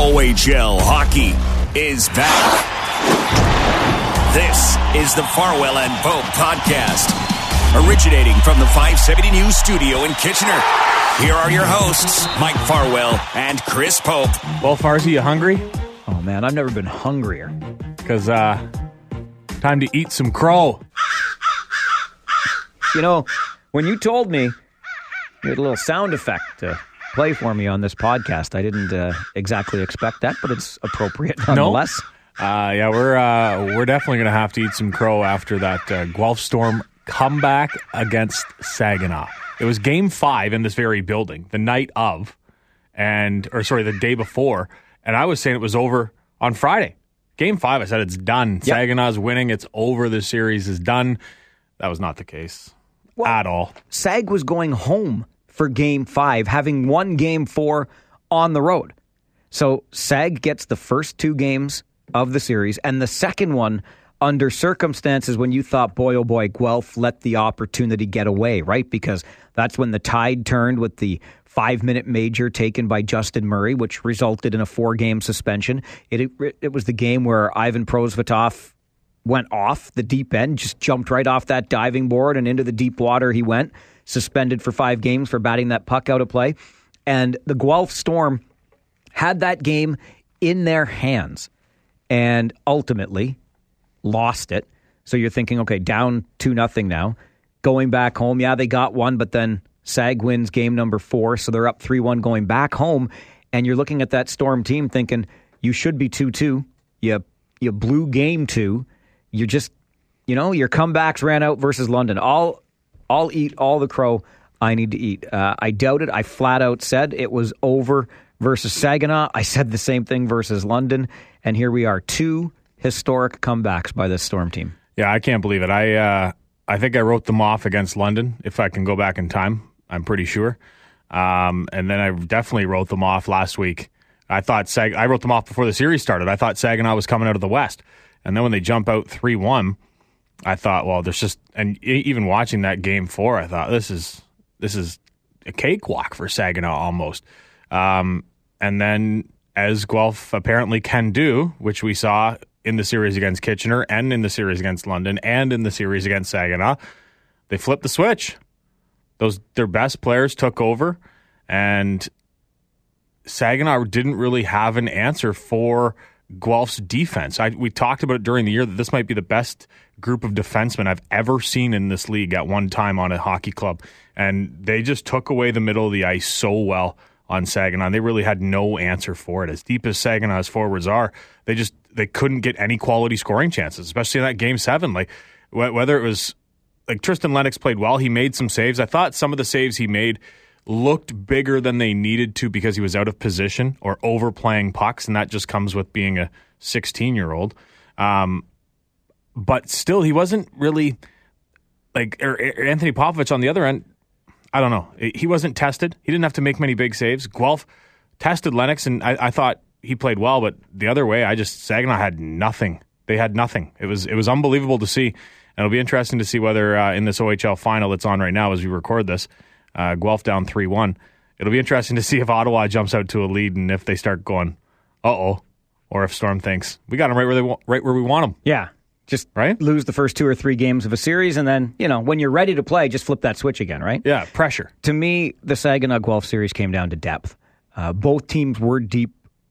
OHL hockey is back. This is the Farwell and Pope podcast, originating from the 570 News Studio in Kitchener. Here are your hosts, Mike Farwell and Chris Pope. Well, Farzy, you hungry? Oh man, I've never been hungrier. Because uh, time to eat some crow. You know, when you told me you had a little sound effect to play for me on this podcast, I didn't uh, exactly expect that, but it's appropriate nonetheless. Uh, yeah, we're uh, we're definitely gonna have to eat some crow after that uh, Guelph Storm comeback against Saginaw. It was Game Five in this very building, the night of, and or sorry, the day before, and I was saying it was over on Friday. Game Five, I said it's done. Yep. Saginaw's winning. It's over. The series is done. That was not the case at all. Sag was going home for game five, having won game four on the road. So Sag gets the first two games of the series, and the second one under circumstances when you thought, boy, oh boy, Guelph let the opportunity get away, right? Because that's when the tide turned with the five minute major taken by Justin Murray, which resulted in a four game suspension. It, it, it was the game where Ivan Prosvetov went off the deep end, just jumped right off that diving board and into the deep water he went, suspended for five games for batting that puck out of play. And the Guelph Storm had that game in their hands and ultimately lost it. So you're thinking, okay, down 2 nothing now. Going back home, yeah, they got one, but then SAG wins game number four. So they're up 3 1 going back home. And you're looking at that Storm team thinking, you should be 2 2. You, you blew game two you just, you know, your comebacks ran out versus London. I'll, I'll eat all the crow I need to eat. Uh, I doubt it. I flat out said it was over versus Saginaw. I said the same thing versus London, and here we are, two historic comebacks by this Storm team. Yeah, I can't believe it. I uh, I think I wrote them off against London. If I can go back in time, I'm pretty sure. Um, and then I definitely wrote them off last week. I thought Sag- I wrote them off before the series started. I thought Saginaw was coming out of the West. And then when they jump out 3 1, I thought, well, there's just, and even watching that game four, I thought, this is, this is a cakewalk for Saginaw almost. Um, and then, as Guelph apparently can do, which we saw in the series against Kitchener and in the series against London and in the series against Saginaw, they flipped the switch. Those their best players took over, and Saginaw didn't really have an answer for Guelph's defense. I, we talked about it during the year that this might be the best group of defensemen I've ever seen in this league at one time on a hockey club. And they just took away the middle of the ice so well on Saginaw. They really had no answer for it. As deep as Saginaw's forwards are, they just they couldn't get any quality scoring chances, especially in that game seven. Like whether it was like Tristan Lennox played well, he made some saves. I thought some of the saves he made looked bigger than they needed to because he was out of position or overplaying pucks, and that just comes with being a 16 year old. Um, but still, he wasn't really like er, er, Anthony Popovich on the other end. I don't know. He wasn't tested. He didn't have to make many big saves. Guelph tested Lennox, and I, I thought he played well, but the other way, I just Saginaw had nothing. They had nothing. It was it was unbelievable to see, and it'll be interesting to see whether uh, in this OHL final that's on right now as we record this uh, Guelph down 3 1. It'll be interesting to see if Ottawa jumps out to a lead and if they start going, uh oh, or if Storm thinks we got them right where they want, right where we want them. Yeah, just right. Lose the first two or three games of a series, and then you know when you're ready to play, just flip that switch again, right? Yeah, pressure. To me, the Saginaw Guelph series came down to depth. Uh, both teams were deep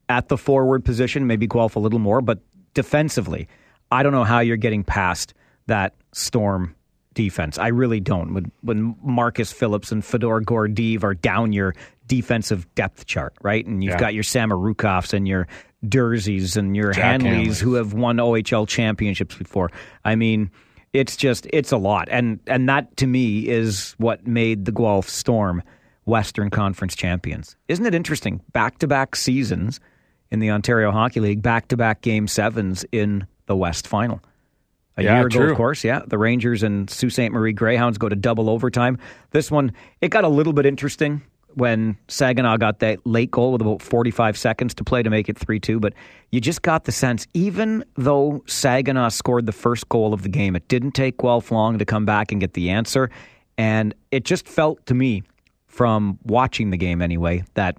at the forward position, maybe Guelph a little more, but defensively, I don't know how you're getting past that Storm defense. I really don't. When, when Marcus Phillips and Fedor Gordeev are down your defensive depth chart, right? And you've Yeah. got your Samorukovs and your Durzis and your Jack Hanleys Hanleys. who have won OHL championships before. I mean, it's just it's a lot, and and that to me is what made the Guelph Storm Western Conference champions. Isn't it interesting? Back to back seasons in the Ontario Hockey League, back to back Game Sevens in the West Final. A Yeah, year ago, true. of course, yeah. The Rangers and Sault Ste. Marie Greyhounds go to double overtime. This one, it got a little bit interesting when Saginaw got that late goal with about 45 seconds to play to make it 3 2. But you just got the sense, even though Saginaw scored the first goal of the game, it didn't take Guelph long to come back and get the answer. And it just felt to me, from watching the game anyway, that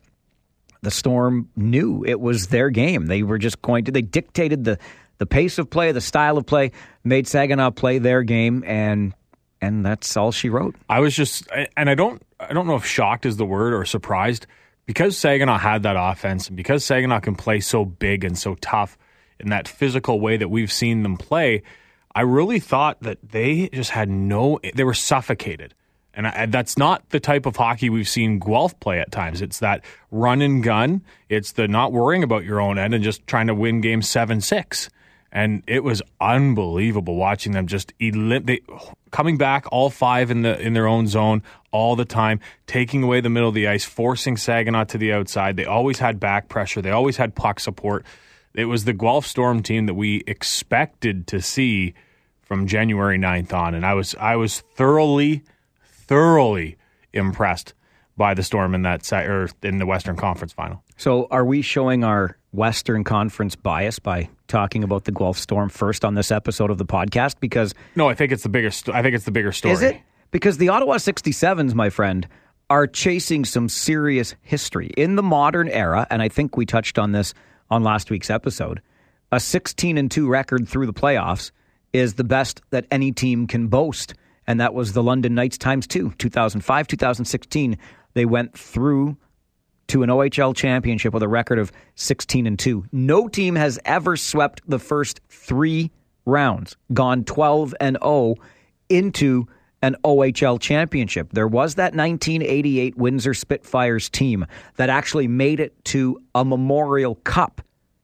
the Storm knew it was their game. They were just going to, they dictated the, the pace of play, the style of play, made Saginaw play their game, and and that's all she wrote. I was just, and I don't, I don't know if shocked is the word or surprised because Saginaw had that offense and because Saginaw can play so big and so tough in that physical way that we've seen them play. I really thought that they just had no, they were suffocated. And I, that's not the type of hockey we've seen Guelph play at times. It's that run and gun. It's the not worrying about your own end and just trying to win game 7 6. And it was unbelievable watching them just elim- they, coming back all five in the in their own zone all the time, taking away the middle of the ice, forcing Saginaw to the outside. They always had back pressure. They always had puck support. It was the Guelph Storm team that we expected to see from January 9th on, and I was I was thoroughly thoroughly impressed by the Storm in that or in the Western Conference final. So, are we showing our Western Conference bias by talking about the Guelph Storm first on this episode of the podcast? Because no, I think it's the biggest. I think it's the bigger story. Is it? Because the Ottawa 67s, my friend, are chasing some serious history in the modern era, and I think we touched on this on last week's episode. A 16 and 2 record through the playoffs is the best that any team can boast and that was the London Knights times two. 2005, 2016, they went through to an OHL championship with a record of 16 and 2. No team has ever swept the first 3 rounds, gone 12 and 0 into an OHL championship. There was that 1988 Windsor Spitfires team that actually made it to a Memorial Cup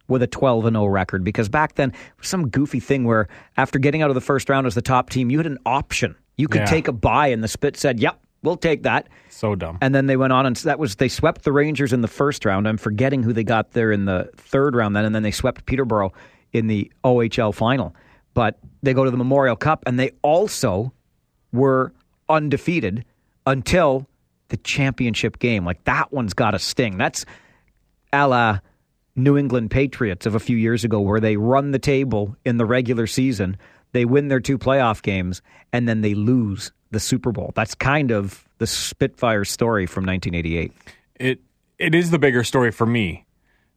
with a 12 and 0 record because back then some goofy thing where after getting out of the first round as the top team, you had an option you could yeah. take a buy, and the Spit said, "Yep, we'll take that." So dumb. And then they went on, and that was they swept the Rangers in the first round. I'm forgetting who they got there in the third round. Then, and then they swept Peterborough in the OHL final. But they go to the Memorial Cup, and they also were undefeated until the championship game. Like that one's got a sting. That's a la New England Patriots of a few years ago, where they run the table in the regular season they win their two playoff games, and then they lose the Super Bowl. That's kind of the Spitfire story from 1988. It it is the bigger story for me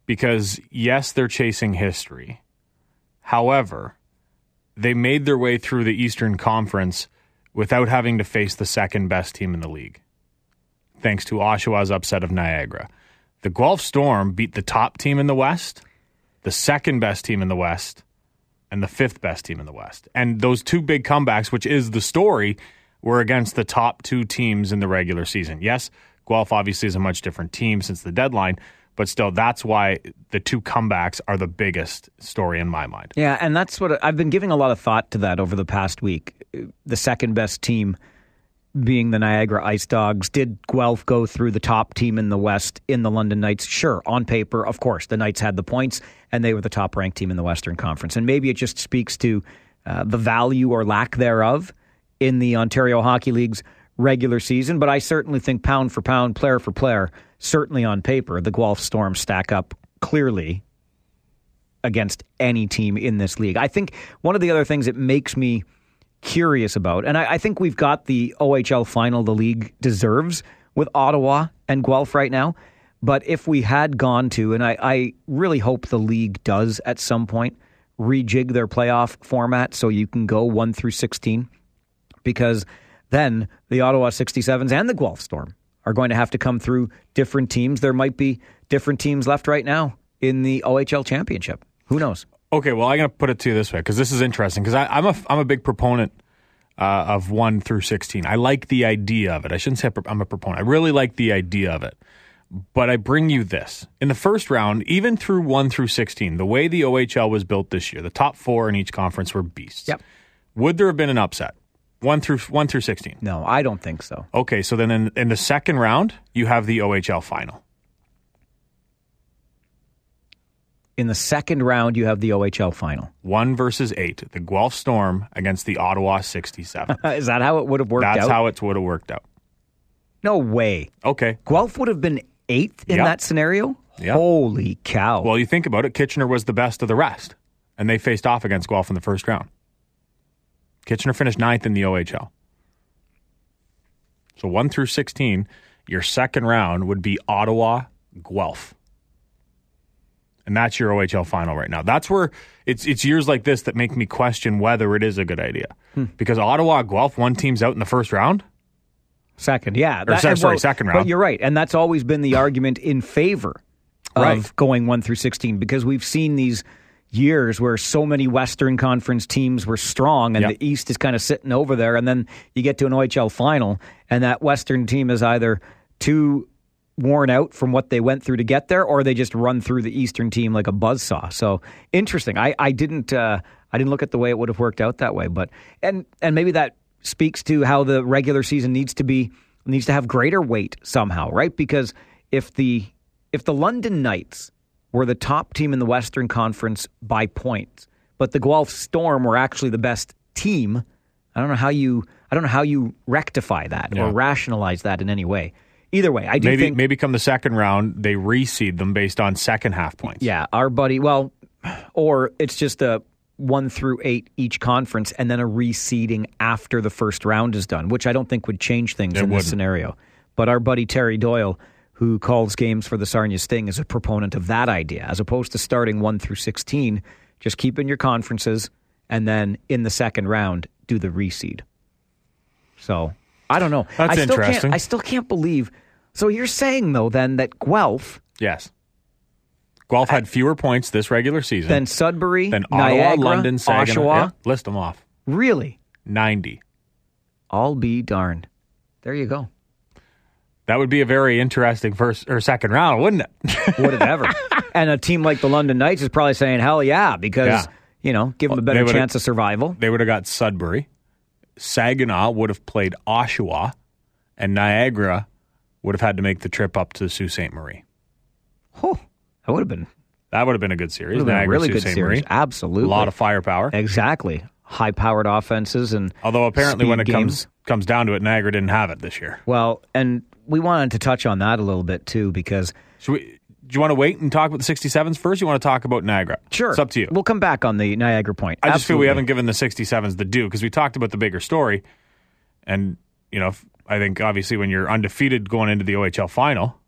because yes, they're chasing history. However, they made their way through the Eastern Conference without having to face the second best team in the league. Thanks to Oshawa's upset of Niagara. The Guelph Storm beat the top team in the West, the second best team in the West, and the fifth best team in the West. And those two big comebacks, which is the story, were against the top two teams in the regular season. Yes, Guelph obviously is a much different team since the deadline, but still, that's why the two comebacks are the biggest story in my mind. Yeah, and that's what I've been giving a lot of thought to that over the past week. The second best team being the Niagara Ice Dogs. Did Guelph go through the top team in the West in the London Knights? Sure, on paper, of course, the Knights had the points and they were the top ranked team in the Western Conference. And maybe it just speaks to uh, the value or lack thereof in the Ontario Hockey League's regular season. But I certainly think pound for pound, player for player, certainly on paper, the Guelph Storm stack up clearly against any team in this league. I think one of the other things that makes me curious about. And I, I, think we've got the OHL final the league deserves with Ottawa and Guelph right now. But if we had gone to, and I, I really hope the league does at some point rejig their playoff format so you can go 1 through 16, because then the Ottawa 67s and the Guelph Storm are going to have to come through different teams. There might be different teams left right now in the OHL championship. Who knows? Okay, well, I'm going to put it to you this way because this is interesting because I'm a I'm a big proponent uh, of one through sixteen. I like the idea of it. I shouldn't say I'm a proponent. I really like the idea of it. But I bring you this in the first round, even through one through sixteen, the way the OHL was built this year, the top four in each conference were beasts. Yep. Would there have been an upset? One through one through sixteen. No, I don't think so. Okay, so then in, in the second round, you have the OHL final. In the second round, you have the OHL final. One versus eight. The Guelph Storm against the Ottawa 67. Is that how it would have worked That's out? That's how it would have worked out. No way. Okay. Guelph would have been eighth in yep. that scenario? Yep. Holy cow. Well, you think about it, Kitchener was the best of the rest, and they faced off against Guelph in the first round. Kitchener finished ninth in the OHL. So 1 through 16, your second round would be Ottawa, Guelph. and that's your OHL final right now. That's where it's it's years like this that make me question whether it is a good idea Hmm. because Ottawa Guelph one team's out in the first round. Second, yeah. Or, sorry, sorry, second round. But you're right. And that's always been the argument in favor of Right. going 1 through 16 because we've seen these years where so many Western Conference teams were strong and Yep. the East is kind of sitting over there. And then you get to an OHL final and that Western team is either too worn out from what they went through to get there or they just run through the Eastern team like a buzzsaw. So interesting. I, I didn't. Uh, I didn't look at the way it would have worked out that way, but and and maybe that speaks to how the regular season needs to be needs to have greater weight somehow, right? Because if the if the London Knights were the top team in the Western Conference by points, but the Guelph Storm were actually the best team, I don't know how you I don't know how you rectify that Yeah. or rationalize that in any way. Either way, I do Maybe think maybe come the second round they reseed them based on second half points. yeah, our buddy. Well, or it's just a one through eight each conference, and then a reseeding after the first round is done, which I don't think would change things It in this wouldn't. scenario. But our buddy Terry Doyle, who calls games for the Sarnia Sting, is a proponent of that idea, as opposed to starting one through sixteen. Just keep in your conferences, and then in the second round do the reseed. So I don't know. That's I still interesting. Can't, I still can't believe. So you're saying though then that Guelph Yes. Guelph had fewer points this regular season than Sudbury, than Ottawa, Niagara, London, Saginaw. Oshawa. Yeah, list them off. Really? 90. I'll be darned. There you go. That would be a very interesting first or second round, wouldn't it? Would have ever. and a team like the London Knights is probably saying, hell yeah, because, Yeah. you know, give them a better chance of survival. they would have got Sudbury. Saginaw would have played Oshawa, and Niagara would have had to make the trip up to Sault Ste. Marie. Oh, that would have been, That would have been a good series. been a really Sault good Ste. series. Marie. Absolutely. A lot of firepower. Exactly. High powered offenses and. Although apparently when it speed comes comes down to it, Niagara didn't have it this year. Well, and we wanted to touch on that a little bit too because. Should we, do you want to wait and talk about the 67s first? Or you want to talk about Niagara? Sure. It's up to you. We'll come back on the Niagara point. I just feel we haven't given the 67s the due because we talked about the bigger story. And, you know, I think obviously when you're undefeated going into the OHL final,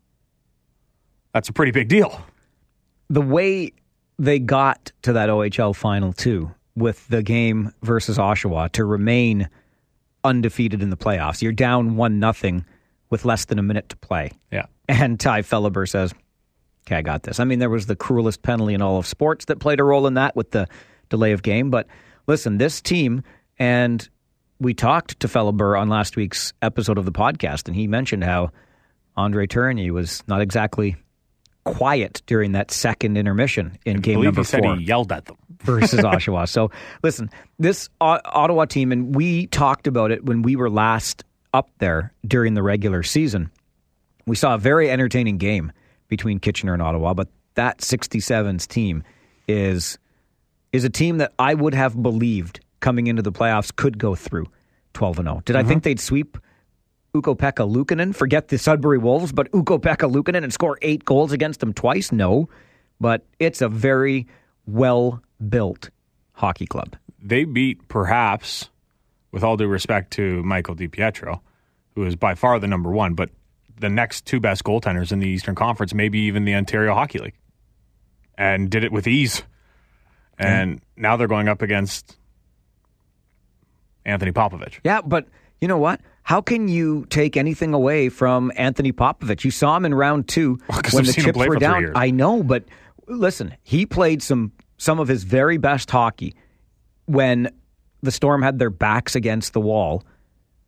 that's a pretty big deal. the way they got to that OHL final too, with the game versus Oshawa to remain undefeated in the playoffs. You're down one nothing with less than a minute to play, Yeah. and Ty Felhaber says, "Okay, I got this." I mean, there was the cruelest penalty in all of sports that played a role in that with the delay of game. But listen, this team and we talked to Felhaber on last week's episode of the podcast, and he mentioned how Andre Tourigny was not exactly quiet during that second intermission in I game number he said four he yelled at them. versus Oshawa. So listen, this Ottawa team, and we talked about it when we were last up there during the regular season. We saw a very entertaining game between Kitchener and Ottawa, but that 67's team is is a team that I would have believed coming into the playoffs could go through 12 and 0. Did I think mm-hmm. they'd sweep Ukko-Pekka Luukkonen? Forget the Sudbury Wolves, but Ukko-Pekka Luukkonen and score 8 goals against them twice? No. But it's a very well built hockey club. They beat, perhaps, with all due respect to Michael DiPietro, who is by far the number one, but the next two best goaltenders in the Eastern Conference, maybe even the Ontario Hockey League, and did it with ease. And now they're going up against Anthony Popovich. Yeah, but you know what? How can you take anything away from Anthony Popovich? You saw him in round two 'cause when I've the chips were down. I know, but listen, he played some some of his very best hockey when the Storm had their backs against the wall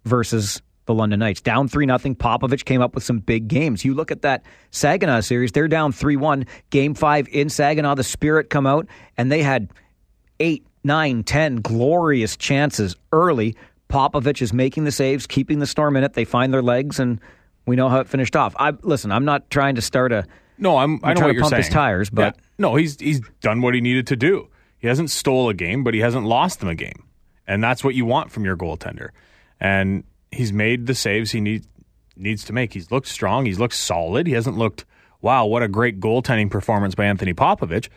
versus the London Knights. Down 3 nothing. Popovich came up with some big games. You look at that Saginaw series, they're down 3 1. Game 5 in Saginaw, the Spirit come out, and they had eight, nine, ten glorious chances early. Popovich is making the saves, keeping the Storm in it. They find their legs, and we know how it finished off. I Listen, I'm not trying to start a. No, I'm. I You're know trying what to you're pump saying. his tires, but- Yeah. no, he's he's done what he needed to do. He hasn't stole a game, but he hasn't lost them a game, and that's what you want from your goaltender. And he's made the saves he need, needs to make. He's looked strong. He's looked solid. He hasn't looked wow, what a great goaltending performance by Anthony Popovich,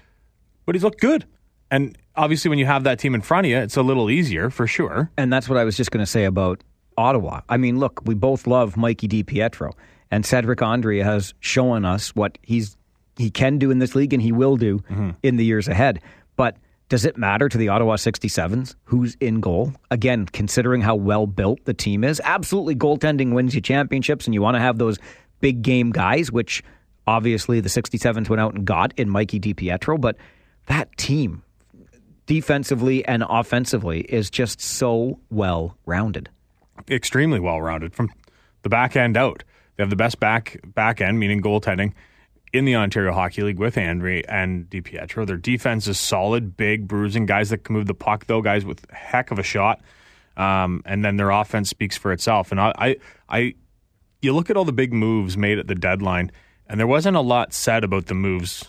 but he's looked good. And obviously, when you have that team in front of you, it's a little easier for sure. And that's what I was just going to say about Ottawa. I mean, look, we both love Mikey DiPietro, and Cedrick Andree has shown us what he's he can do in this league and he will do mm-hmm. in the years ahead. But does it matter to the Ottawa 67s who's in goal? Again, considering how well built the team is, absolutely goaltending wins you championships, and you want to have those big game guys, which obviously the 67s went out and got in Mikey DiPietro. But that team, defensively and offensively, is just so well rounded. extremely well rounded from the back end out. They have the best back back end, meaning goaltending, in the Ontario Hockey League with Andree and DiPietro. Their defense is solid, big, bruising guys that can move the puck, though guys with heck of a shot. Um, and then their offense speaks for itself. And I, I, I, you look at all the big moves made at the deadline, and there wasn't a lot said about the moves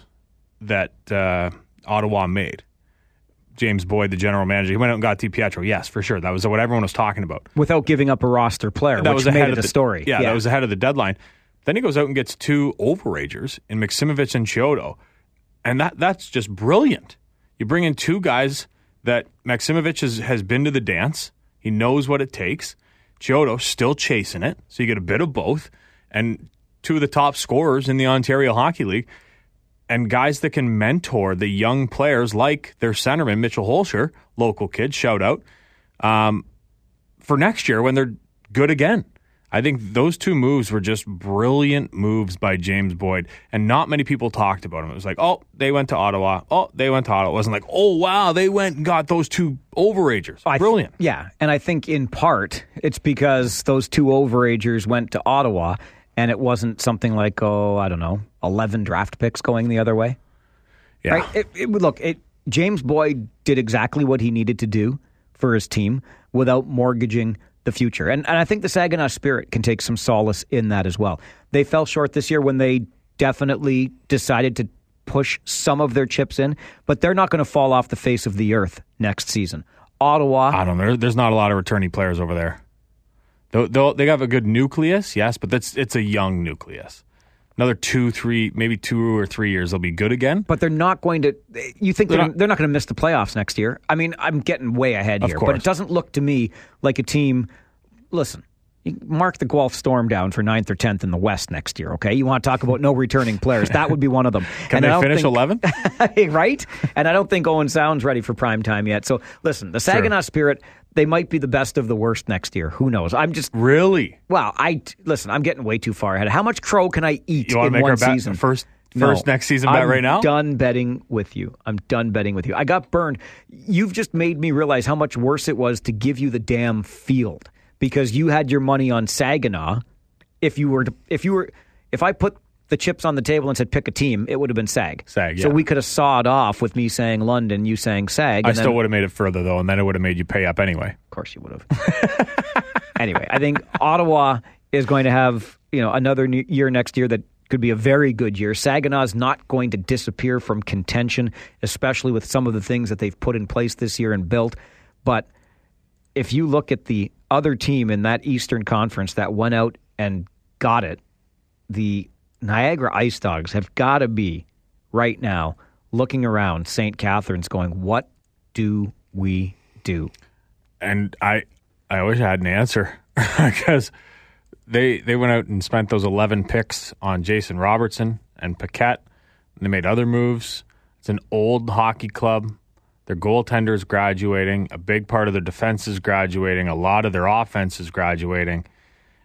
that uh, Ottawa made. James Boyd, the general manager, he went out and got DiPietro. Yes, for sure. That was what everyone was talking about Without giving up a roster player, that was ahead of the story. Yeah, that was ahead of the deadline. Then he goes out and gets two overagers in Maximovich and Chiodo, and that that's just brilliant. You bring in two guys that Maximovich has, has been to the dance. He knows what it takes. Chiodo still chasing it, so you get a bit of both, and two of the top scorers in the Ontario Hockey League, and guys that can mentor the young players like their centerman Mitchell Hoelscher, local kid, shout out um, for next year when they're good again. I think those two moves were just brilliant moves by James Boyd, and not many people talked about them. It was like, oh, they went to Ottawa. Oh, they went to Ottawa. It wasn't like, oh, wow, they went and got those two overagers. I th- Brilliant. yeah, and I think in part it's because those two overagers went to Ottawa, and it wasn't something like oh I don't know eleven draft picks going the other way. yeah. Right? It, it, look, it, James Boyd did exactly what he needed to do for his team without mortgaging the future, and and I think the Saginaw Spirit can take some solace in that as well. They fell short this year when they definitely decided to push some of their chips in, but they're not going to fall off the face of the earth next season. Ottawa, I don't know. There's not a lot of returning players over there. They'll, they'll, they have a good nucleus, yes, but that's it's a young nucleus. Another two, three, maybe two or three years, they'll be good again. but they're not going to. You think they're, They're not- not, going to miss the playoffs next year? I mean, I'm getting way ahead here, but it doesn't look to me like a team. Listen, you mark the Guelph Storm down for ninth or tenth in the West next year. Okay, you want to talk about no returning players? That would be one of them. Can And they finish 11th? right? And I don't think Owen Sound's ready for prime time yet. So listen, the Saginaw Spirit. They might be the best of the worst next year. Who knows? I'm just really? well. I listen. I'm getting way too far ahead. How much crow can I eat You want in to make one our bet season? first, No. first next season bet I'm right now? Done betting with you. I'm done betting with you. I got burned. You've just made me realize how much worse it was to give you the damn field because you had your money on Saginaw. If you were to, if you were, if I put the chips on the table and said pick a team, it would have been Sag. Sag, So we could have sawed off with me saying London, you saying Sag. I still would have made it further though, and then it would have made you pay up anyway. of course you would have. anyway, I think Ottawa is going to have you know another year next year that could be a very good year. Saginaw is not going to disappear from contention, especially with some of the things that they've put in place this year and built. But if you look at the other team in that Eastern Conference that went out and got it, the Niagara Ice Dogs have got to be right now looking around St. Catharines going, what do we do? and I I wish I had an answer because they they went out and spent those eleven picks on Jason Robertson and Paquette. And they made other moves. It's an old hockey club. Their goaltender is graduating. A big part of their defense is graduating. A lot of their offense is graduating.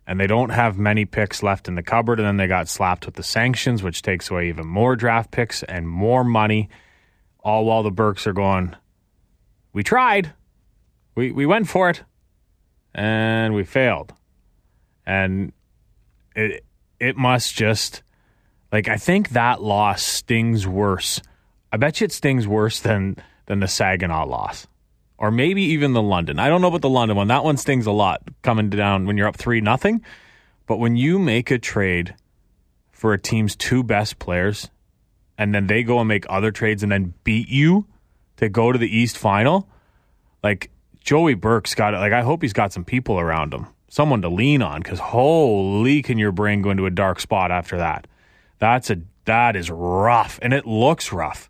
And they don't have many picks left in the cupboard. And then they got slapped with the sanctions, which takes away even more draft picks and more money. All while the Burks are going, we tried. We we went for it. And we failed. And it it must just like i think that loss stings worse. I bet you it stings worse than than the saginaw loss or maybe even the london i don't know about the london one that one stings a lot coming down when you're up three nothing but when you make a trade for a team's two best players and then they go and make other trades and then beat you to go to the east final like Joey Burke's got it. like I hope he's got some people around him, someone to lean on because holy, can your brain go into a dark spot after that? That's a that is rough, and it looks rough.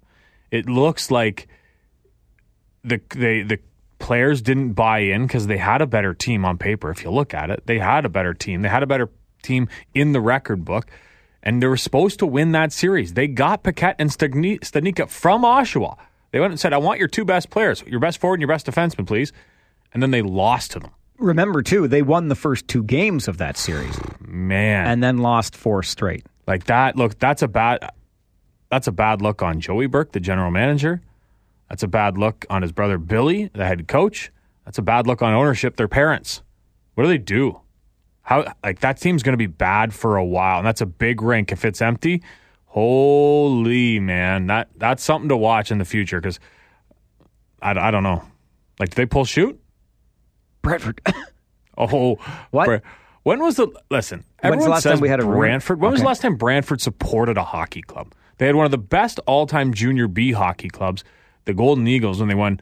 It looks like the they the players didn't buy in because they had a better team on paper. If you look at it, they had a better team. They had a better team in the record book. and they were supposed to win that series. They got Paquette and Stani- Studnicka from Oshawa. They went and said, I want your two best players, your best forward and your best defenseman, please. And then they lost to them. Remember, too, they won the first two games of that series Man. and then lost four straight. Like that, look, that's a bad that's a bad look on Joey Burke, the general manager. That's a bad look on his brother Billy, the head coach. That's a bad look on ownership, their parents. What do they do? How like that team's going to be bad for a while, and that's a big rink if it's empty. Holy man, that that's something to watch in the future because I, I don't know. Like, do they pull shoot? Brantford. Oh, What? When was the listen? When's the Everyone last says time we had a? Brantford. When was the last time Brantford supported a hockey club? They had one of the best all-time Junior B hockey clubs, the Golden Eagles, when they won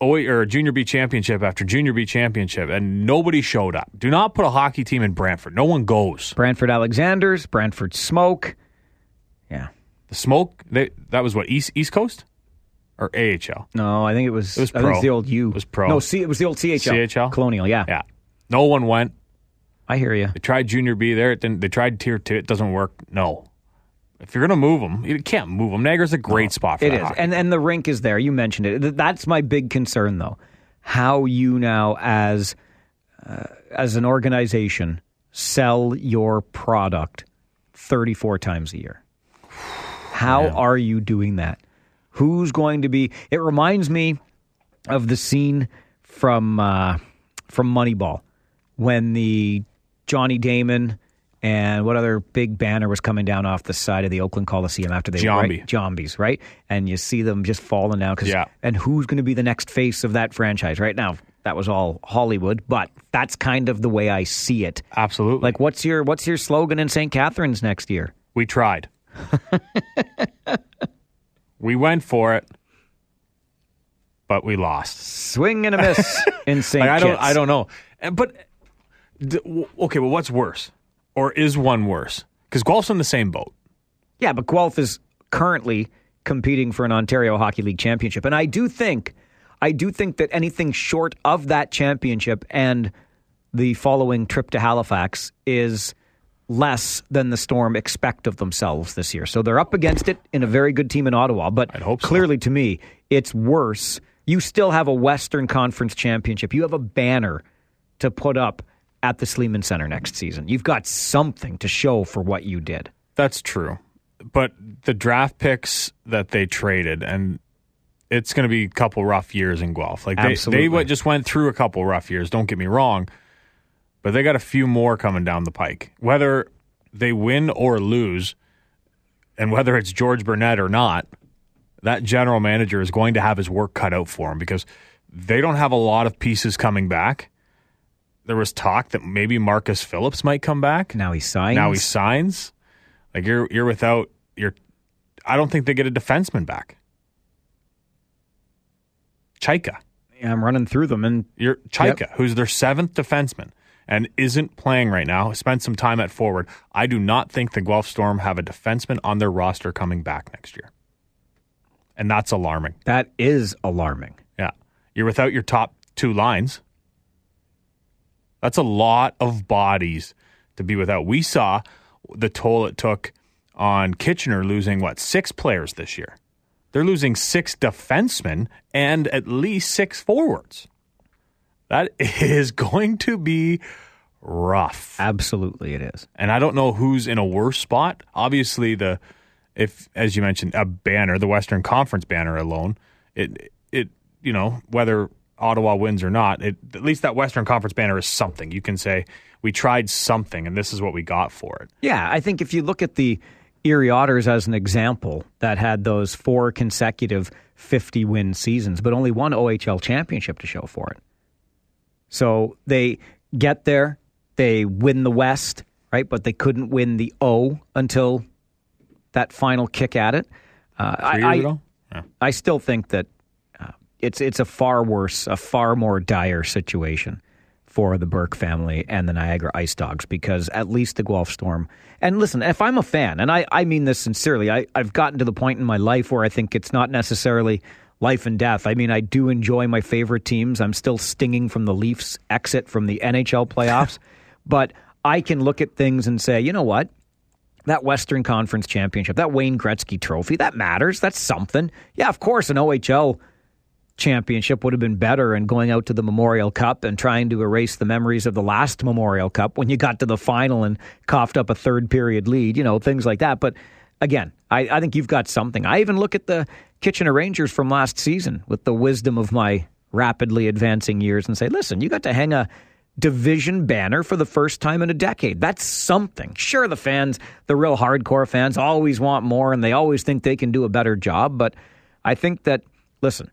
oh or Junior B championship after Junior B championship, and nobody showed up. Do not put a hockey team in Brantford. No one goes. Brantford Alexanders, Brantford Smoke. Yeah. The smoke. They, that was what East East Coast or AHL. No, I think it was, It was I think it's pro. the old U. It was pro. No, C, it was the old CHL. CHL? Colonial, yeah. Yeah, no one went. I hear you. They tried junior B there. It didn't, they tried tier two. It doesn't work. No. If you're going to move them, you can't move them. Niagara's a great spot for It is, hockey. and and the rink is there. You mentioned it. That's my big concern, though. How you now, as uh, as an organization, sell your product thirty four times a year. How are you doing that? Who's going to be? It reminds me of the scene from uh, from Moneyball when the Johnny Damon and what other big banner was coming down off the side of the Oakland Coliseum after they Giambi. right? Giambis, right? And you see them just falling down because Yeah. and who's going to be the next face of that franchise? Right now, that was all Hollywood, but that's kind of the way I see it. Absolutely. Like, what's your what's your slogan in St. Catharines next year? we tried. we went for it, but we lost. Swing and a miss in St. Like, I don't. I don't know. But okay, well, what's worse, or is one worse? Because Guelph's in the same boat. Yeah, but Guelph is currently competing for an Ontario Hockey League championship, and I do think, I do think that anything short of that championship and the following trip to Halifax is less than the Storm expect of themselves this year. So they're up against it in a very good team in Ottawa, but so. clearly to me, it's worse. You still have a Western Conference championship. You have a banner to put up at the Sleeman Center next season. You've got something to show for what you did. That's true. But the draft picks that they traded, and it's going to be a couple rough years in Guelph. Like they, Absolutely. they just went through a couple rough years. Don't get me wrong, but they got a few more coming down the pike. Whether they win or lose, and whether it's George Burnett or not, that general manager is going to have his work cut out for him because they don't have a lot of pieces coming back. There was talk that maybe Marcus Phillips might come back. Now he signs. Now he signs. Like you're you're without your. I don't think they get a defenseman back. Chaika, I'm running through them, and you're Chaika, who's their seventh defenseman and isn't playing right now. Spent some time at forward. I do not think the Guelph Storm have a defenseman on their roster coming back next year, and that's alarming. that is alarming. Yeah, you're without your top two lines. That's a lot of bodies to be without. We saw the toll it took on Kitchener losing what six players this year. They're losing six defensemen and at least six forwards. That is going to be rough. Absolutely, it is. And I don't know who's in a worse spot. Obviously, the if as you mentioned, a banner, the Western Conference banner alone, it it you know whether Ottawa wins or not, it, at least that Western Conference banner is something. You can say we tried something, and this is what we got for it. Yeah, I think if you look at the Erie Otters as an example that had those four consecutive 50 win seasons, but only one OHL championship to show for it. So they get there, they win the West, right? But they couldn't win the O until that final kick at it. Uh, Three I, years I- ago, yeah. I still think that it's it's a far worse, a far more dire situation for the Burke family and the Niagara Ice Dogs because at least the Guelph Storm. And listen, if I'm a fan, and I, I mean this sincerely, I, I've gotten to the point in my life where I think it's not necessarily life and death. I mean, I do enjoy my favorite teams. I'm still stinging from the Leafs' exit from the NHL playoffs, but I can look at things and say, you know what? that Western Conference championship, that Wayne Gretzky trophy, that matters. That's something. Yeah, of course, an OHL championship would have been better and going out to the Memorial Cup and trying to erase the memories of the last Memorial Cup when you got to the final and coughed up a third period lead, you know, things like that. But again, I, I think you've got something. I even look at the Kitchener Rangers from last season with the wisdom of my rapidly advancing years and say, listen, you got to hang a division banner for the first time in a decade. That's something. Sure, the fans, the real hardcore fans, always want more and they always think they can do a better job. But I think that, listen,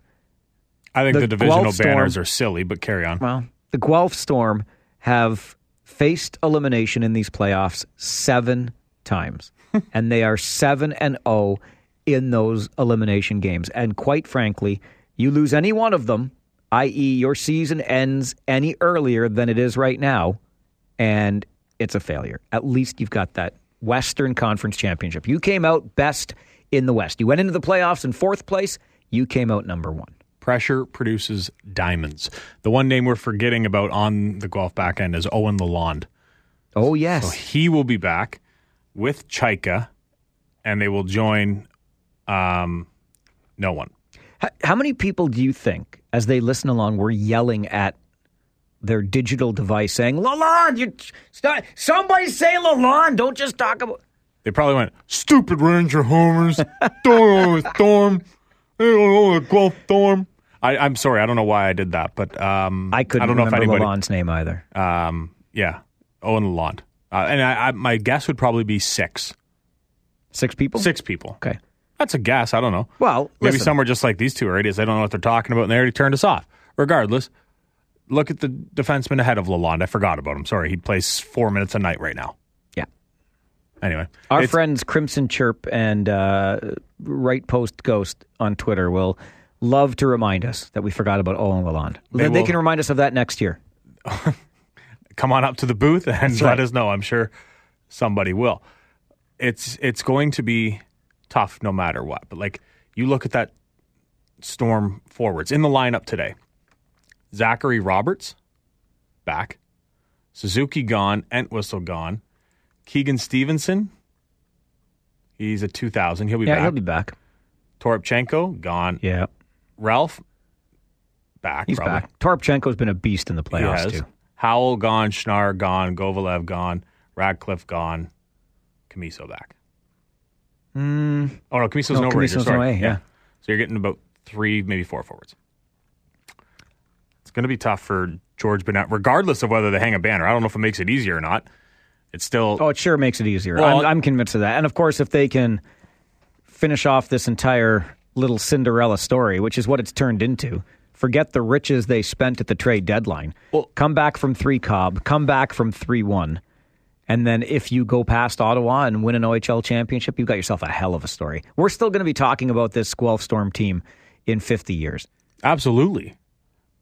I think The the, divisional Guelph Storm- banners are silly, but carry on. well, the Guelph Storm have faced elimination in these playoffs seven times, and they are seven and zero in those elimination games. And quite frankly, you lose any one of them, i.e., your season ends any earlier than it is right now, and it's a failure. At least you've got that Western Conference championship. You came out best in the West. You went into the playoffs in fourth place. You came out number one. Pressure produces diamonds. The one name we're forgetting about on the Guelph back end is Owen Lalonde. Oh yes. So he will be back with Chaika, and they will join um, no one. How, how many people do you think, as they listen along, were yelling at their digital device saying, Lalonde, you start, somebody say Lalonde, don't just talk about. They probably went, stupid Ranger homers, don't know the storm, they don't know the Guelph storm. I, I'm sorry, I don't know why I did that, but um, I couldn't I don't know if remember anybody. Lalonde's name either. Um, yeah, Owen Lalonde. Uh, and I, I, my guess would probably be six. Six people? Six people. Okay. That's a guess. I don't know. Well, Maybe listen. some are just like these two are idiots. They don't know what they're talking about, and they already turned us off. Regardless, look at the defenseman ahead of Lalonde. I forgot about him. Sorry, he plays four minutes a night right now. Yeah. Anyway, Our friends Crimson Chirp and uh, Right Post Ghost on Twitter will love to remind us that we forgot about Owen Lalonde. They They, can remind us of that next year. come on up to the booth and let right. us know. I'm sure somebody will. It's it's going to be tough no matter what. But like you look at that storm forwards in the lineup today. Zachary Roberts back. Suzuki gone, Entwistle gone. Keegan Stevenson, he's a 2000. He'll be Yeah, back. he'll be back. Toropchenko gone. Yeah, Ralph back. he's probably. back. Toropchenko's been a beast in the He playoffs, too. Hawel gone, Schnarr gone, Govalev gone, Ratcliffe gone, Camiso back. Mm, Oh no, Camiso's No, no. Camiso's no A, yeah. So you're getting about three, maybe four forwards. It's going to be tough for George Burnett, regardless of whether they hang a banner. I don't know if it makes it easier or not. It's still Oh, it sure makes it easier. Well- I'm, I'm convinced of that. And of course, if they can finish off this entire little Cinderella story, which is what it's turned into, forget the riches they spent at the trade deadline. Well- come back from three Cobb, come back from three one, and then if you go past Ottawa and win an OHL championship, you've got yourself a hell of a story. We're still going to be talking about this Guelph Storm team in 50 years. absolutely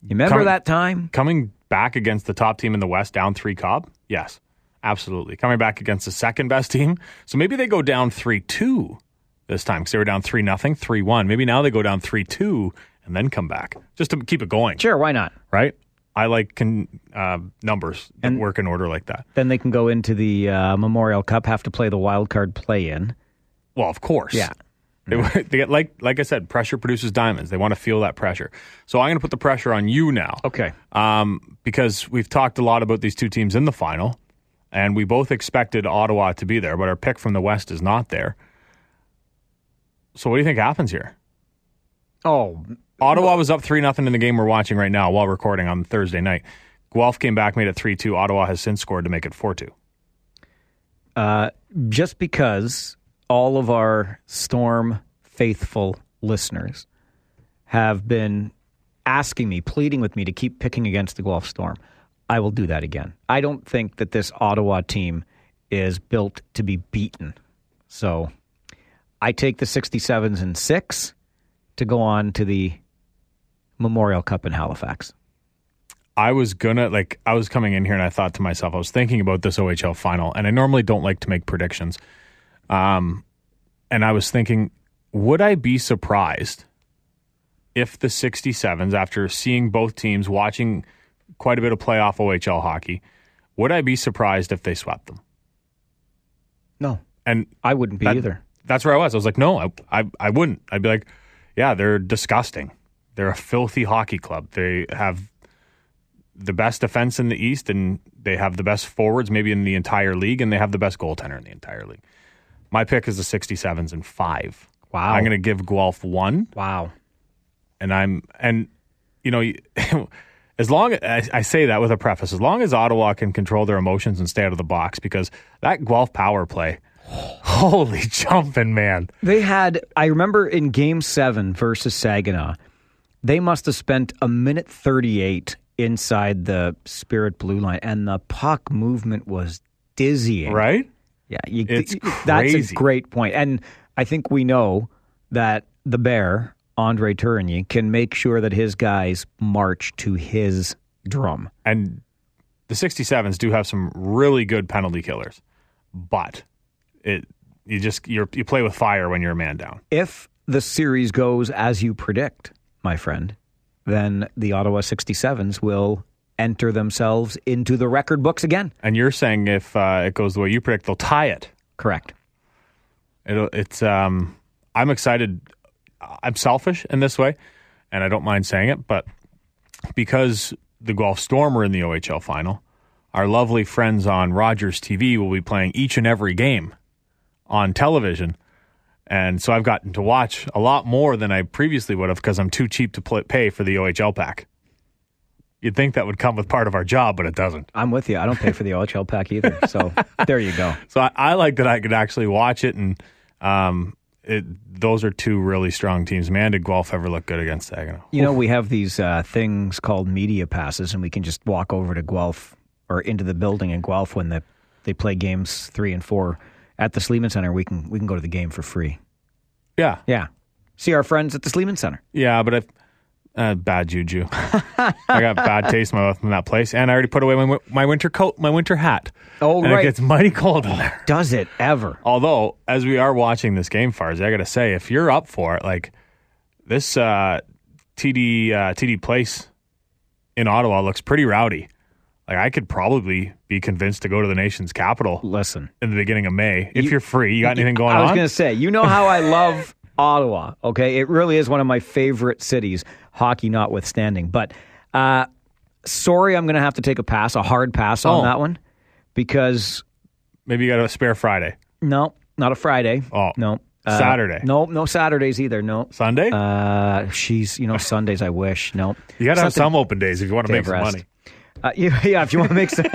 You remember Come- that time? coming back against the top team in the West, down three Cobb. Yes, absolutely coming back against the second best team. So maybe they go down three two this time because they were down three nothing, three one. Maybe now they go down three two and then come back just to keep it going. Sure, why not? right? I like con, uh, numbers that work in order like that. Then they can go into the uh, Memorial Cup, have to play the wild card play in. Well, of course, Yeah. They, they get like like I said, pressure produces diamonds. They want to feel that pressure. So I'm going to put the pressure on you now, Okay. um, because we've talked a lot about these two teams in the final, and we both expected Ottawa to be there, but our pick from the West is not there. So what do you think happens here? Oh, Ottawa was up three nothing in the game we're watching right now while recording on Thursday night. Guelph came back, made it three two. Ottawa has since scored to make it four two. uh, just because all of our Storm faithful listeners have been asking me, pleading with me to keep picking against the Guelph Storm, I will do that again. I don't think that this Ottawa team is built to be beaten. So I take the 67s and six to go on to the Memorial Cup in Halifax. I was gonna like I was coming in here and I thought to myself, I was thinking about this OHL final, and I normally don't like to make predictions. Um, and I was thinking, would I be surprised if the 67s, after seeing both teams, watching quite a bit of playoff OHL hockey, would I be surprised if they swept them? No. and I wouldn't be that- either. That's where I was. I was like, no, I, I, I wouldn't. I'd be like, yeah, they're disgusting. They're a filthy hockey club. They have the best defense in the East, and they have the best forwards maybe in the entire league, and they have the best goaltender in the entire league. My pick is the 67s and five. Wow. I'm going to give Guelph one, Wow. and I'm and you know, as long as I say that with a preface, as long as Ottawa can control their emotions and stay out of the box, because that Guelph power play, holy jumping man. They had, I remember in game seven versus Saginaw, they must have spent a minute 38 inside the Spirit blue line, and the puck movement was dizzying. Right? Yeah. You, It's That's a great point. And I think we know that the Bear, Andre Tourigny, can make sure that his guys march to his drum. and the 67s do have some really good penalty killers, but it you just you you play with fire when you're a man down. If the series goes as you predict, my friend, then the Ottawa 67s will enter themselves into the record books again. And you're saying if uh, it goes the way you predict, they'll tie it. Correct. It'll, it's um, I'm excited. I'm selfish in this way, and I don't mind saying it, but because the Guelph Storm are in the OHL final, our lovely friends on Rogers TV will be playing each and every game on television. And so I've gotten to watch a lot more than I previously would have because I'm too cheap to pl- pay for the OHL pack. You'd think that would come with part of our job, but it doesn't. I'm with you. I don't pay for the OHL pack either. So there you go. So I, I like that I could actually watch it, and um, it, those are two really strong teams. Man, did Guelph ever look good against Saginaw? You know, we have these uh, things called media passes, and we can just walk over to Guelph or into the building in Guelph when the, they play games three and four at the Sleeman Center. We can we can go to the game for free. Yeah, Yeah, see our friends at the Sleeman Center. yeah, but I, uh, bad juju. I got bad taste in my mouth in that place, and I already put away my, my winter coat, my winter hat. Oh, and right. it gets mighty cold in there. Does it ever? Although, as we are watching this game, Farzy, I got to say, if you're up for it, like this uh, TD uh, TD Place in Ottawa looks pretty rowdy. Like I could probably be convinced to go to the nation's capital Listen, in the beginning of May if you, are free. You got anything going on? I was going to say, you know how I love Ottawa. Okay, it really is one of my favorite cities, hockey notwithstanding. But uh, sorry, I'm going to have to take a pass, a hard pass on Oh. that one, because Maybe you got a spare Friday, no, not a Friday. Oh. no. Uh, Saturday. No, no Saturdays either. No. Sunday. Uh, she's, you know, Sundays. I wish. No. you got to have some open days if you want to make some money. Uh, yeah, yeah, if you want to make some.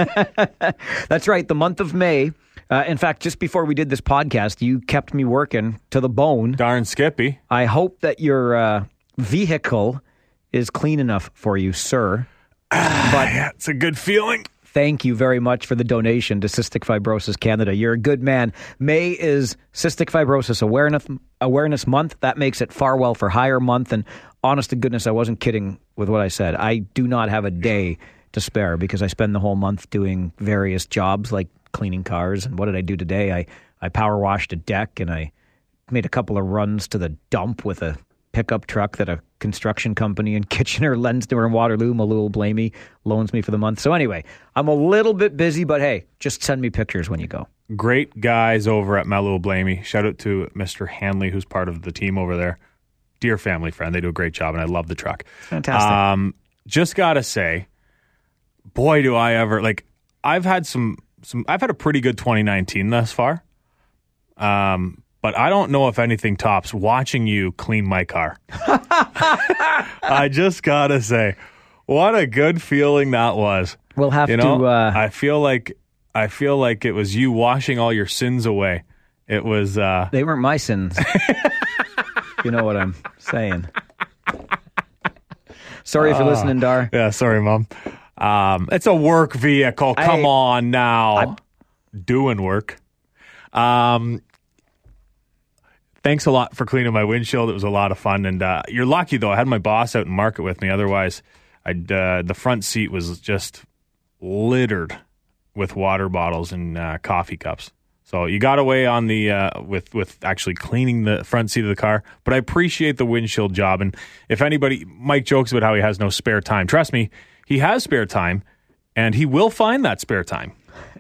That's right. The month of May. Uh, in fact, just before we did this podcast, you kept me working to the bone. Darn Skippy. I hope that your uh, vehicle is clean enough for you, sir. but Yeah, it's a good feeling. thank you very much for the donation to Cystic Fibrosis Canada. You're a good man. May is Cystic Fibrosis Awareness Awareness Month. That makes it Farwell for Hire Month. And honest to goodness, I wasn't kidding with what I said. I do not have a day to spare because I spend the whole month doing various jobs like cleaning cars. And what did I do today? I, I power washed a deck and I made a couple of runs to the dump with a pickup truck that a construction company in Kitchener lends to her in Waterloo. Melloul Blamey loans me for the month. So anyway, I'm a little bit busy, but hey, just send me pictures when you go. Great guys over at Melloul Blamey. Shout out to Mr. Hanley, who's part of the team over there. Dear family friend, they do a great job, and I love the truck. Fantastic. Um, just gotta say, boy, do I ever like. I've had some some. I've had a pretty good 2019 thus far. Um, but I don't know if anything tops watching you clean my car. I just gotta say, what a good feeling that was. We'll have You know, to. Uh, I feel like I feel like it was you washing all your sins away. It was. uh they weren't my sins. you know what I'm saying. Sorry if you're listening, Dar. Yeah, sorry, mom. Um, it's a work vehicle. Come I- on now, doing work. Um, thanks a lot for cleaning my windshield. It was a lot of fun, and uh, you're lucky though. I had my boss out in market with me. Otherwise, I'd uh, the front seat was just littered with water bottles and uh, coffee cups. So you got away on the uh, with with actually cleaning the front seat of the car, but I appreciate the windshield job. And if anybody, Mike jokes about how he has no spare time. Trust me, he has spare time, and he will find that spare time.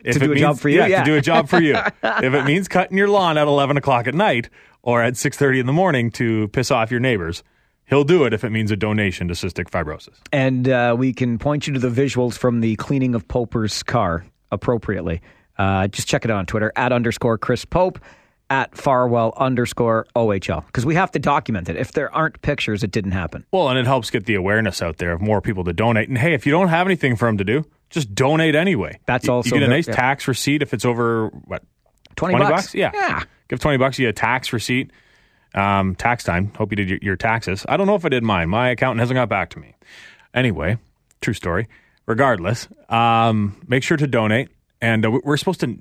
If To do it a means, job for you, yeah. to do a job for you. if it means cutting your lawn at 11 o'clock at night or at 6.30 in the morning to piss off your neighbors, he'll do it if it means a donation to cystic fibrosis. And uh, we can point you to the visuals from the cleaning of Poper's car appropriately. Uh, just check it out on Twitter at underscore Chris Pope at Farwell underscore OHL because we have to document it. If there aren't pictures, it didn't happen. Well, and it helps get the awareness out there of more people to donate. And hey, if you don't have anything for them to do, just donate anyway. That's You- also you get a nice yeah. tax receipt if it's over what 20, bucks? Yeah. Yeah. Give 20 bucks, you get a tax receipt. Um, tax time. Hope you did your, your taxes. I don't know if I did mine. My accountant hasn't got back to me. Anyway, true story. Regardless, um, make sure to donate. And uh, we're supposed to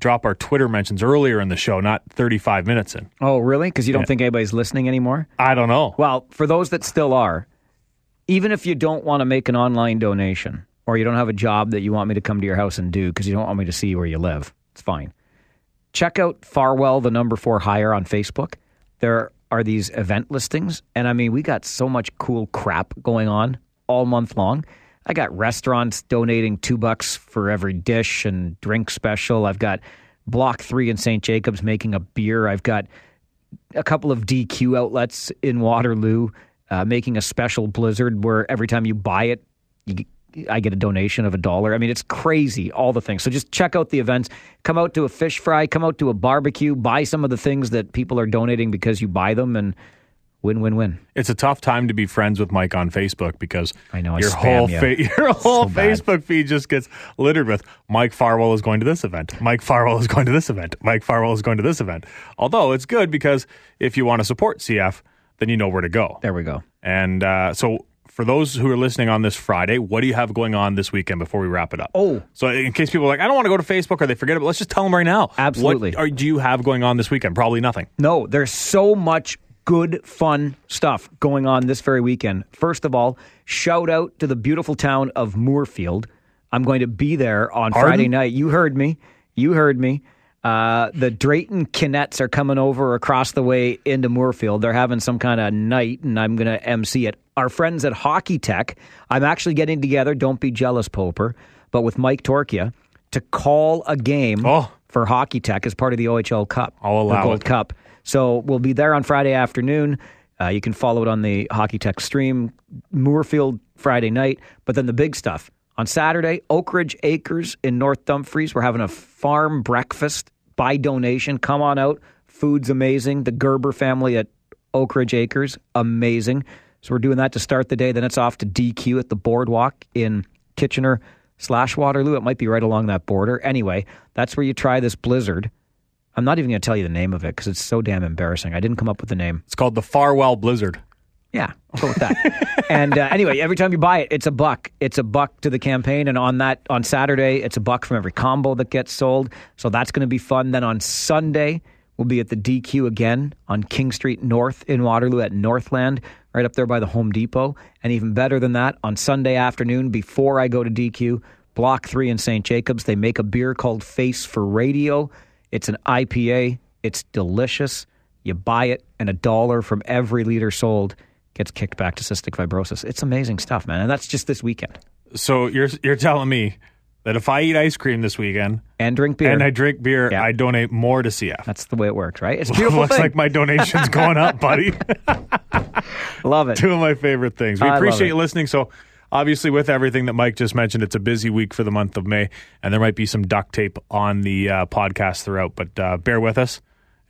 drop our Twitter mentions earlier in the show, not 35 minutes in. Oh, really? Because you don't think anybody's listening anymore? I don't know. Well, for those that still are, even if you don't want to make an online donation or you don't have a job that you want me to come to your house and do because you don't want me to see where you live, it's fine. Check out Farwell, the number four hire on Facebook. There are these event listings. And I mean, we got so much cool crap going on all month long. I got restaurants donating two bucks for every dish and drink special. I've got Block 3 in St. Jacobs making a beer. I've got a couple of DQ outlets in Waterloo uh, making a special blizzard where every time you buy it, you, I get a donation of a dollar. I mean, it's crazy, all the things. So just check out the events. Come out to a fish fry, come out to a barbecue, buy some of the things that people are donating because you buy them, and win, win, win. it's a tough time to be friends with Mike on Facebook because I know, I your whole you. fa- your whole So. Facebook feed just gets littered with Mike Farwell is going to this event. Mike Farwell is going to this event. Mike Farwell is going to this event. Although it's good because if you want to support CF, then you know where to go. There we go. And uh, so for those who are listening on this Friday, what do you have going on this weekend before we wrap it up? Oh. so in case people are like, I don't want to go to Facebook or they forget it, but let's just tell them right now. Absolutely. What are, do you have going on this weekend? Probably nothing. No, there's so much good, fun stuff going on this very weekend. First of all, shout out to the beautiful town of Moorefield. I'm going to be there on? Friday night. You heard me. You heard me. Uh, the Drayton Kinettes are coming over across the way into Moorefield. They're having some kind of night, and I'm going to MC it. Our friends at Hockey Tech, I'm actually getting together. Don't be jealous, Poper, but with Mike Torchia to call a game Oh. for Hockey Tech as part of the OHL Cup, I'll the allow Gold it. Cup. So we'll be there on Friday afternoon. Uh, you can follow it on the Hockey Tech stream, Moorefield Friday night. But then the big stuff on Saturday, Oak Ridge Acres in North Dumfries. We're having a farm breakfast by donation. Come on out. Food's amazing. The Gerber family at Oak Ridge Acres, amazing. So we're doing that to start the day. Then it's off to DQ at the boardwalk in Kitchener slash Waterloo. It might be right along that border. Anyway, that's where you try this blizzard. I'm not even going to tell you the name of it because it's so damn embarrassing. I didn't come up with the name. It's called the Farwell Blizzard. Yeah, I'll go with that. and uh, anyway, every time you buy it, it's a buck. It's a buck to the campaign, and on that on Saturday, it's a buck from every combo that gets sold. So that's going to be fun. Then on Sunday, we'll be at the DQ again on King Street North in Waterloo at Northland, right up there by the Home Depot. And even better than that, on Sunday afternoon before I go to DQ, Block Three in St. Jacobs, they make a beer called Face for Radio. It's an IPA. It's delicious. You buy it, and a dollar from every liter sold gets kicked back to cystic fibrosis. It's amazing stuff, man. And that's just this weekend. So you're you're telling me that if I eat ice cream this weekend And drink beer. and I drink beer, Yeah. I donate more to CF. that's the way it works, right? It's beautiful Looks thing. like my donation's going up, buddy. Love it. Two of my favorite things. We I appreciate you listening. So obviously, with everything that Mike just mentioned, it's a busy week for the month of May, and there might be some duct tape on the uh, podcast throughout. But uh, bear with us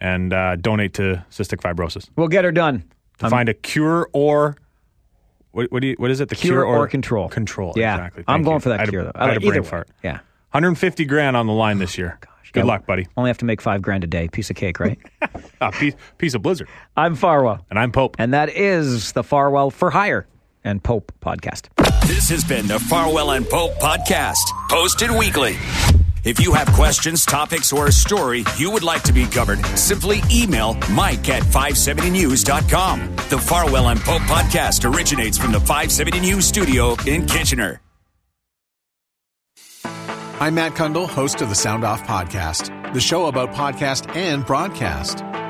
and uh, donate to cystic fibrosis We'll get her done. to find a cure or. What, what do you? What is it? The Cure or control. Control. Yeah. Exactly. I'm going you. for that I had a- cure, though. I had a brain either way. Yeah. 150 grand on the line this year. Gosh, Good Yeah. luck, buddy. Only have to make five grand a day. Piece of cake, right? A piece, piece of Blizzard. I'm Farwell. And I'm Pope. And that is the Farwell for Hire and Pope podcast. This has been the Farwell and Pope podcast, posted weekly. If you have questions, topics, or a story you would like to be covered, simply email Mike at 570news.com. The Farwell and Pope podcast originates from the 570 News studio in Kitchener. I'm Matt Cundill, host of the Sound Off Podcast, the show about podcast and broadcast.